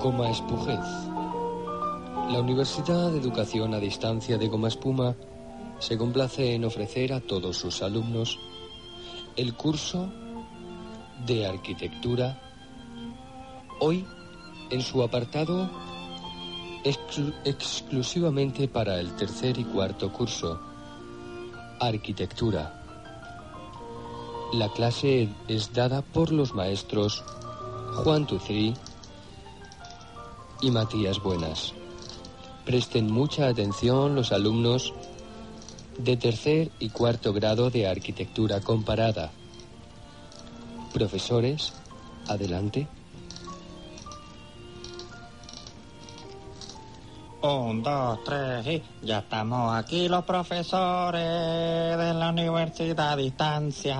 Goma Espujez. La Universidad de Educación a Distancia de Goma Espuma se complace en ofrecer a todos sus alumnos el curso de arquitectura hoy en su apartado exclu- exclusivamente para el tercer y cuarto curso, arquitectura. La clase es dada por los maestros Juan Tucri y Matías Buenas. Presten mucha atención los alumnos de tercer y cuarto grado de arquitectura comparada. Profesores, adelante. Un, dos, tres y ya estamos aquí los profesores de la universidad a distancia.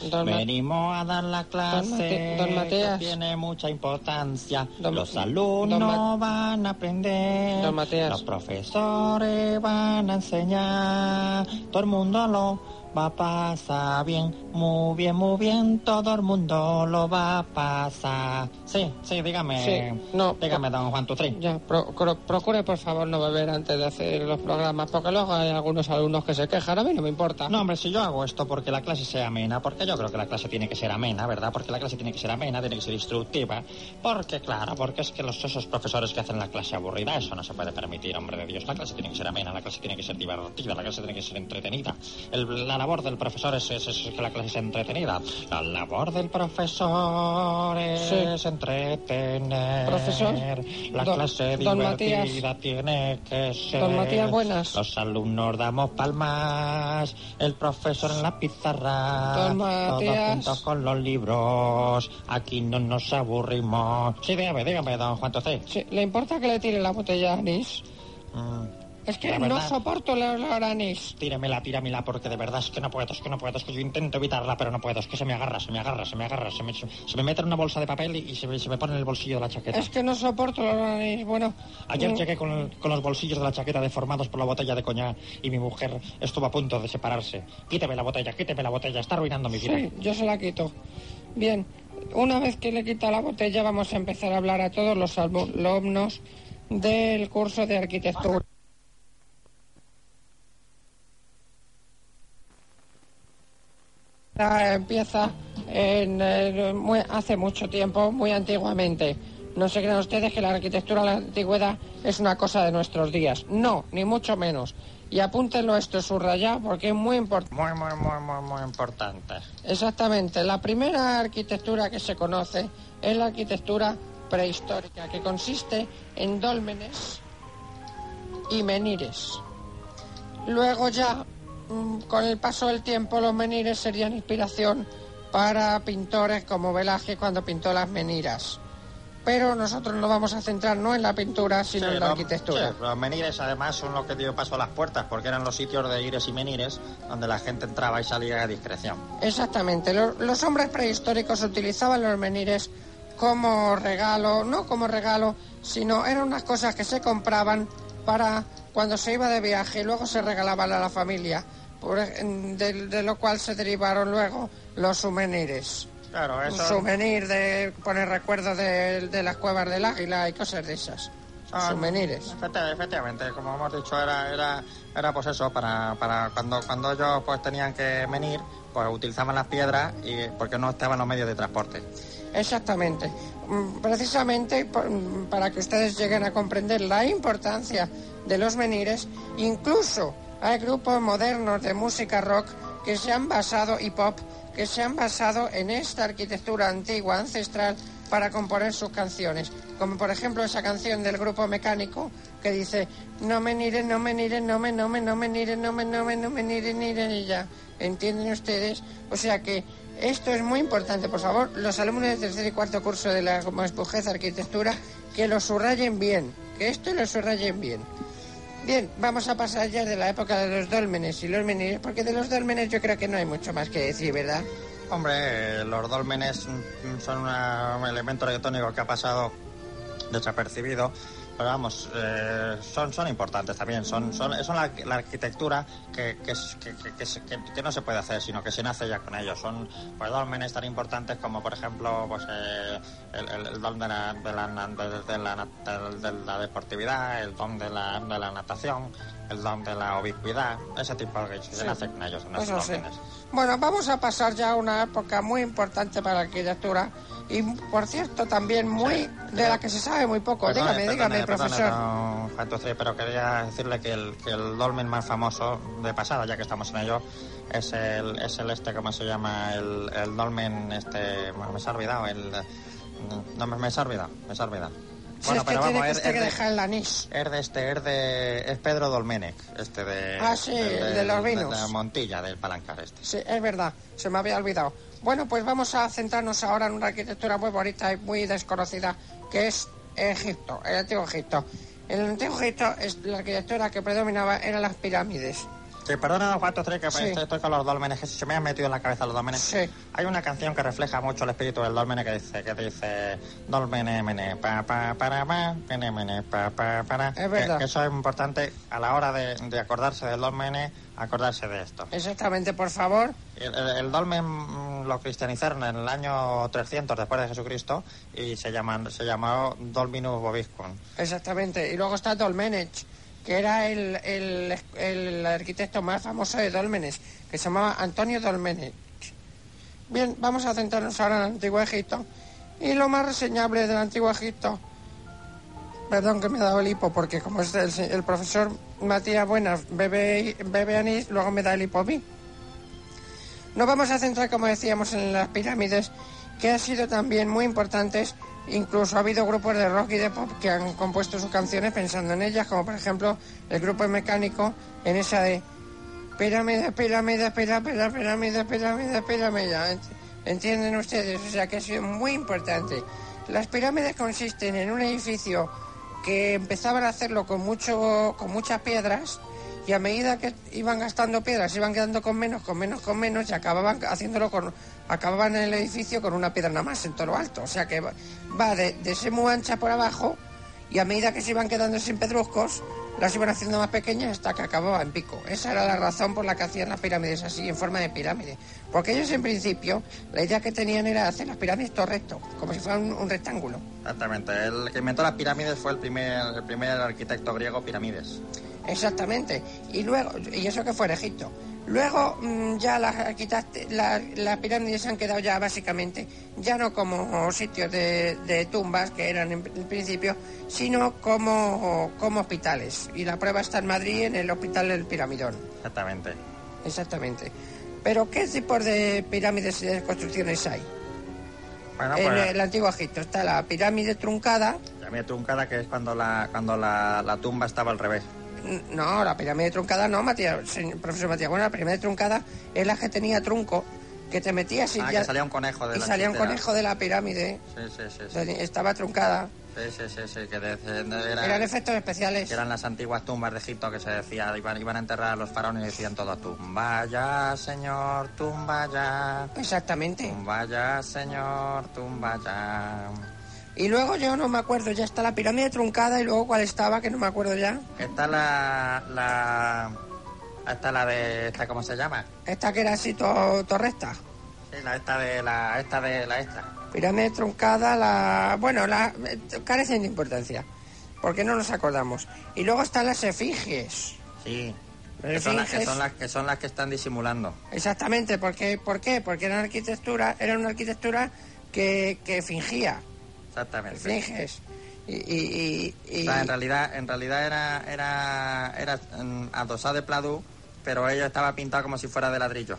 Don- don Ma- Venimos a dar la clase Mate- don Mateas. que tiene mucha importancia. Los alumnos van a aprender. Don Mateas. Los profesores van a enseñar. Todo el mundo lo va a pasar bien. Muy bien, muy bien. Todo el mundo lo va a pasar. Sí, sí, dígame. Sí, no, Dígame, don Juan Tutri. Ya, pro- pro- procure por favor no beber antes de hacer los programas, porque luego hay algunos alumnos que se quejan, a mí no me importa. No, hombre, si yo hago esto porque la clase sea amena, porque yo creo que la clase tiene que ser amena, ¿verdad? Porque la clase tiene que ser amena, tiene que ser instructiva, porque claro, porque es que los esos profesores que hacen la clase aburrida, eso no se puede permitir, hombre de Dios. La clase tiene que ser amena, la clase tiene que ser divertida, la clase tiene que ser entretenida. El- la labor del profesor es, es- es que la clase sea entretenida. La labor del profesor es Sí. entretener. Profesor, la don- clase don divertida Matías. tiene que ser. Don Matías, buenas. Los alumnos damos palmas, el profesor en la pizarra, Don todos Matías. juntos con los libros, aquí no nos aburrimos. Sí, dígame, dígame, don Juan Tocé. Sí, ¿Le importa que le tire la botella anís? Mm, Es que no soporto el olor a anís. tíramela, tíramela, porque de verdad es que no puedo, es que no puedo, es que yo intento evitarla, pero no puedo, es que se me agarra, se me agarra, se me agarra, se me, se me mete en una bolsa de papel y, y se, me, se me pone en el bolsillo de la chaqueta. Es que no soporto el olor a anís. Bueno, Ayer mm, llegué con, con los bolsillos de la chaqueta deformados por la botella de coñac y mi mujer estuvo a punto de separarse. Quíteme la botella, quíteme la botella, está arruinando mi vida. Sí, yo se la quito. Bien, una vez que le quita la botella vamos a empezar a hablar a todos los alumnos del curso de arquitectura. Empieza en, eh, muy- hace mucho tiempo, muy antiguamente. No se crean ustedes que la arquitectura de la antigüedad es una cosa de nuestros días. No, ni mucho menos. Y apúntenlo esto subrayado porque es muy importante. Muy, muy, muy, muy, muy importante. Exactamente. La primera arquitectura que se conoce es la arquitectura prehistórica, que consiste en dólmenes y menires. Luego ya, con el paso del tiempo, los menires serían inspiración para pintores como Velázquez cuando pintó las meniras. Pero nosotros nos vamos a centrar no en la pintura, sino Sí, en la los- arquitectura. sí, los menires además son los que dio paso a las puertas, porque eran los sitios de ires y menires donde la gente entraba y salía a discreción. Exactamente. Lo- Los, hombres prehistóricos utilizaban los menires como regalo, no como regalo, sino eran unas cosas que se compraban para cuando se iba de viaje y luego se regalaban a la familia, de, de lo cual se derivaron luego los souvenirs. Claro, Un eso... souvenir de poner recuerdos de, de las cuevas del águila y cosas de esas. Ah, souvenirs. efecti- Efectivamente, como hemos dicho, era, era, era pues eso, para, para cuando, cuando ellos pues tenían que venir, pues utilizaban las piedras y porque no estaban los medios de transporte. Exactamente. Mm, Precisamente mm, para que ustedes lleguen a comprender la importancia de los menires, incluso hay grupos modernos de música rock que se han basado, y pop, que se han basado en esta arquitectura antigua, ancestral, para componer sus canciones. Como por ejemplo esa canción del grupo mecánico que dice no me niren, no me niren, no me, no me, no me niren, no me, no me, no me niren, niren y ya. ¿Entienden ustedes? O sea que esto es muy importante, por favor, los alumnos de tercer y cuarto curso de la como Espujez Arquitectura, que lo subrayen bien, que esto lo subrayen bien. Bien, vamos a pasar ya de la época de los dólmenes y los menires, porque de los dólmenes yo creo que no hay mucho más que decir, ¿verdad? Hombre, los dólmenes son un elemento arquitectónico que ha pasado desapercibido Pero vamos, eh, son, son importantes también. Son, son, son la, la arquitectura que, que, que, que- que no se puede hacer, sino que se nace ya con ellos. Son pues, dólmenes tan importantes como, por ejemplo, pues, eh, el, el, don de la, de, la, de la deportividad, el don de la, de la natación, el don de la ubicuidad, ese tipo de se Sí. nace con ellos. sí. dólmenes. Bueno, vamos a pasar ya a una época muy importante para la arquitectura y, por cierto, también muy de la que se sabe muy poco. Perdone, dígame, dígame, perdone, profesor. Tucci, pero quería decirle que el, que el dolmen más famoso de pasada, ya que estamos en ello, es el, es el este, ¿cómo se llama? El, el dolmen, este, bueno, me se ha olvidado, el... No, me, me se ha olvidado, me se ha olvidado. Si es que tiene que, usted que dejar el anís. Es de este, es de... Es Pedro Dolmenech, este de... Ah, sí, de los vinos. De la Montilla, del Palancar este. Sí, es verdad, se me había olvidado. Bueno, pues vamos a centrarnos ahora en una arquitectura muy bonita y muy desconocida, que es Egipto, el antiguo Egipto. En el antiguo Egipto es la arquitectura que predominaba eran las pirámides. Sí, perdona, don Juan Tucci, que Sí. estoy, estoy con los dólmenes, que se me han metido en la cabeza los dólmenes. Sí. Hay una canción que refleja mucho el espíritu del dolmene que dice, que dice dolmene mene pa pa para pa mene mene pa pa para. Es verdad. Que eso es importante a la hora de, de acordarse del dolmene, acordarse de esto. Exactamente, por favor. El, el- el dolmen mm, lo cristianizaron en el año 300 después de Jesucristo y se llaman se llamó Dolminus Boviscum. Exactamente. Y luego está Dolmenech, que era el, el, el arquitecto más famoso de Dólmenes, que se llamaba Antonio Dolmenech. Bien, vamos a centrarnos ahora en el antiguo Egipto. Y lo más reseñable del antiguo Egipto, perdón que me he dado el hipo, porque como es el profesor Matías Buenas bebe, bebe anís, luego me da el hipo a mí. Nos vamos a centrar, como decíamos, en las pirámides, que han sido también muy importantes. Incluso ha habido grupos de rock y de pop que han compuesto sus canciones pensando en ellas, como por ejemplo el grupo mecánico en esa de pirámide, pirámide, pirámide, pirámide, pirámide, pirámide. Ent- ¿Entienden ustedes? O sea que sido muy importante. Las pirámides consisten en un edificio que empezaban a hacerlo con mucho, con muchas piedras y a medida que iban gastando piedras iban quedando con menos, con menos, con menos y acababan haciéndolo con acababan en el edificio con una piedra nada más en todo lo alto. O sea que va, de, de ser muy ancha por abajo y a medida que se iban quedando sin pedruscos las iban haciendo más pequeñas hasta que acababa en pico. Esa era la razón por la que hacían las pirámides así, en forma de pirámide. Porque ellos en principio, la idea que tenían era hacer las pirámides todo recto, como si fuera un, un rectángulo. Exactamente. El que inventó las pirámides fue el primer, el primer arquitecto griego Pirámides. Exactamente. Y luego, y eso que fue en Egipto. Luego mm, ya las, arquitect- la- las pirámides se han quedado ya básicamente, ya no como sitios de, de tumbas que eran en, principio, sino como, como hospitales. Y la prueba está en Madrid, en el hospital del Piramidón. Exactamente. Exactamente. Pero ¿qué tipos de pirámides y de construcciones hay? Bueno, en pues el antiguo Egipto está la pirámide truncada. la pirámide truncada que es cuando la, cuando la, la tumba estaba al revés. No, la pirámide truncada no, Matías, señor- profesor Matías. Bueno, la pirámide truncada es la que tenía trunco, que te metías y Ah, ya... que salía un conejo de y la salía un conejo de la pirámide, Sí, sí, sí. Estaba truncada. sí, sí, sí, sí, que Eran efectos especiales. que eran las antiguas tumbas de Egipto que se decía, iban, iban a enterrar a los faraones y decían todo, tumba ya, señor, tumba ya, Exactamente. tumba ya, señor, tumba ya. Y luego yo no me acuerdo, ya está la pirámide truncada y luego cuál estaba, que no me acuerdo ya. Está la, la, está la de, esta, ¿cómo se llama? Esta que era así to- torrecta. Sí, la esta de la, esta de la esta. Pirámide truncada, la... Bueno, la... carecen de importancia, porque no nos acordamos. Y luego están las efigies. Sí. Que son, las, que, son las que son las que están disimulando. Exactamente, porque, ¿por qué? Porque era una arquitectura, era una arquitectura que, que fingía, Exactamente. finges. Y, y, y- O y- sea, en realidad, en realidad era, era, era mm, adosado de pladú, pero ello estaba pintado como si fuera de ladrillo.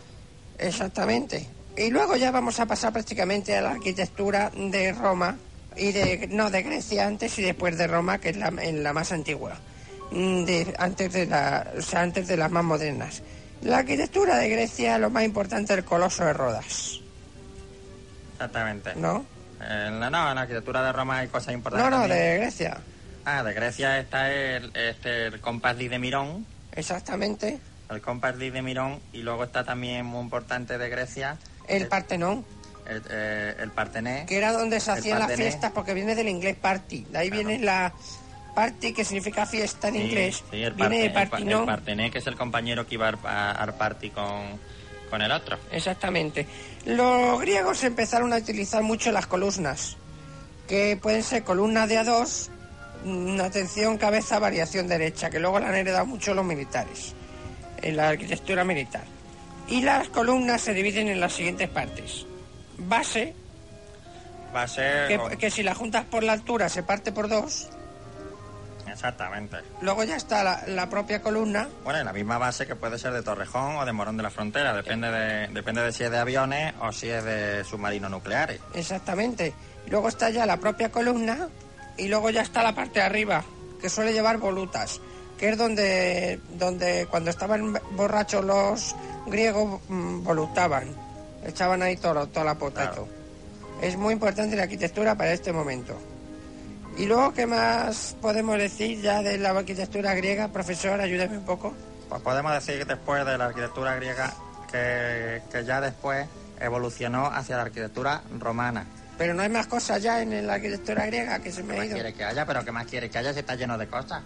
Exactamente. Y luego ya vamos a pasar prácticamente a la arquitectura de Roma y de no de Grecia antes y después de Roma, que es la, en la más antigua, Mm, de, antes de la, o sea, antes de las más modernas. La arquitectura de Grecia, lo más importante, el coloso de Rodas, Exactamente. ¿no? En la, no, en la arquitectura de Roma hay cosas importantes. No, no, también. de Grecia, Ah, de Grecia está el, este, el compás de Mirón, exactamente. el compás de Mirón, y luego está también muy importante de Grecia El Partenón, el, eh, el Partené. que era donde se hacían las fiestas, porque viene del inglés party. De ahí viene la party, que significa fiesta en Sí, inglés, sí, el viene de parte- el partené, que es el compañero que iba al party con, con el otro. Exactamente. Los griegos empezaron a utilizar mucho las columnas, que pueden ser columnas de a dos, mm, atención, cabeza, variación derecha, que luego la han heredado mucho los militares, en la arquitectura militar. Y las columnas se dividen en las siguientes partes. Base, Va a ser... que, que si la juntas por la altura se parte por dos. Exactamente. Luego ya está la, la propia columna, Bueno, y la misma base que puede ser de Torrejón o de Morón de la Frontera. Depende de, depende de si es de aviones o si es de submarinos nucleares. exactamente. Luego está ya la propia columna y luego ya está la parte de arriba, que suele llevar volutas, que es donde, donde cuando estaban borrachos los griegos mm, volutaban, echaban ahí todo, toda la pota Claro. Es muy importante la arquitectura para este momento. Y luego, ¿qué más podemos decir ya de la arquitectura griega? Profesor, ayúdame un poco. Pues podemos decir que después de la arquitectura griega que, que ya después evolucionó hacia la arquitectura romana. Pero no hay más cosas ya en la arquitectura griega que se me ¿Qué ha más ido. quiere que haya? ¿Pero qué más quiere que haya si está lleno de cosas?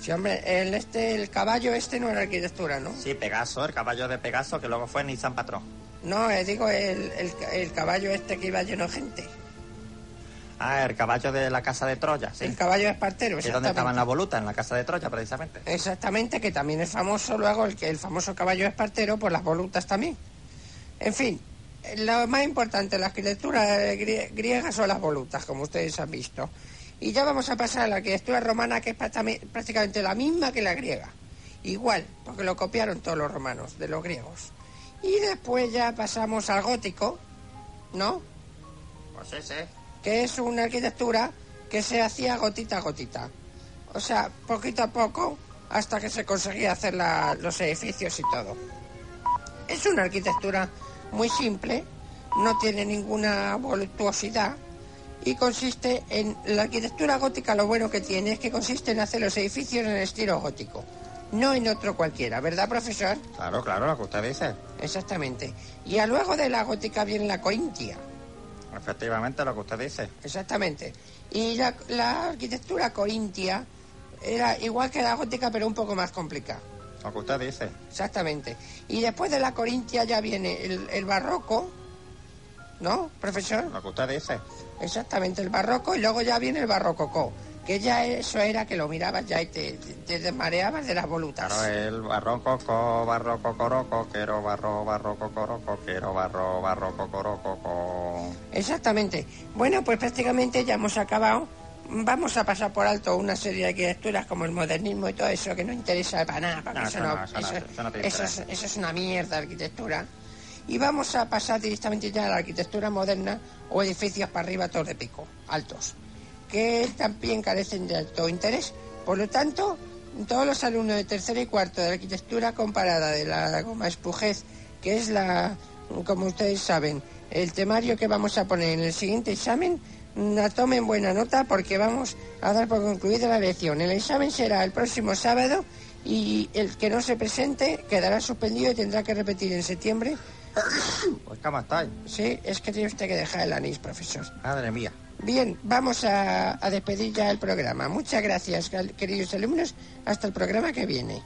Sí, hombre, el, este, el caballo este no era arquitectura, ¿no? Sí, Pegaso, el caballo de Pegaso, que luego fue Nissan Patrón. No, eh, digo el, el, el caballo este que iba lleno de gente. Ah, el caballo de la casa de Troya, sí. El caballo espartero, ¿Y dónde exactamente. estaban las volutas? En la casa de Troya, precisamente. Exactamente, que también es famoso luego el, que el famoso caballo espartero por las volutas también. En fin, lo más importante la arquitectura eh, grie- griega son las volutas, como ustedes han visto. Y ya vamos a pasar a la arquitectura romana, que es prácticamente la misma que la griega. Igual, porque lo copiaron todos los romanos de los griegos. Y después ya pasamos al gótico, ¿no? Pues sí. Que es una arquitectura que se hacía gotita a gotita. O sea, poquito a poco, hasta que se conseguía hacer la- los edificios y todo. Es una arquitectura muy simple, no tiene ninguna voluptuosidad y consiste en la arquitectura gótica lo bueno que tiene es que consiste en hacer los edificios en estilo gótico, no en otro cualquiera, ¿verdad, profesor? Claro, claro, lo que usted dice. Exactamente. Y a luego de la gótica viene la corintia. Efectivamente, lo que usted dice. Exactamente. Y la, la arquitectura corintia era igual que la gótica, pero un poco más complicada. Lo que usted dice. Exactamente. Y después de la corintia ya viene el, el barroco, ¿no, profesor? Lo que usted dice. Exactamente, el barroco y luego ya viene el barrococó, que ya eso era que lo mirabas ya y te, te desmareabas de las volutas. Claro, el barroco, co, barroco, coroco, quiero barro, barroco, coroco, quiero barro, barroco, coroco, co. Exactamente. Bueno, pues prácticamente ya hemos acabado. Vamos a pasar por alto una serie de arquitecturas como el modernismo y todo eso que no interesa para nada, porque No, eso, no, no, eso te es, interesa. eso es una mierda de arquitectura. Y vamos a pasar directamente ya a la arquitectura moderna o edificios para arriba todos de pico, altos, que también carecen de alto interés. Por lo tanto, todos los alumnos de tercero y cuarto de la arquitectura comparada de la Goma Espujez, que es la, como ustedes saben, el temario que vamos a poner en el siguiente examen, la tomen buena nota porque vamos a dar por concluida la lección. El examen será el próximo sábado y el que no se presente quedará suspendido y tendrá que repetir en septiembre. Pues. Sí, es que tiene usted que dejar el anís, profesor. Madre mía. Bien, vamos a, a despedir ya el programa. Muchas gracias, queridos alumnos. Hasta el programa que viene.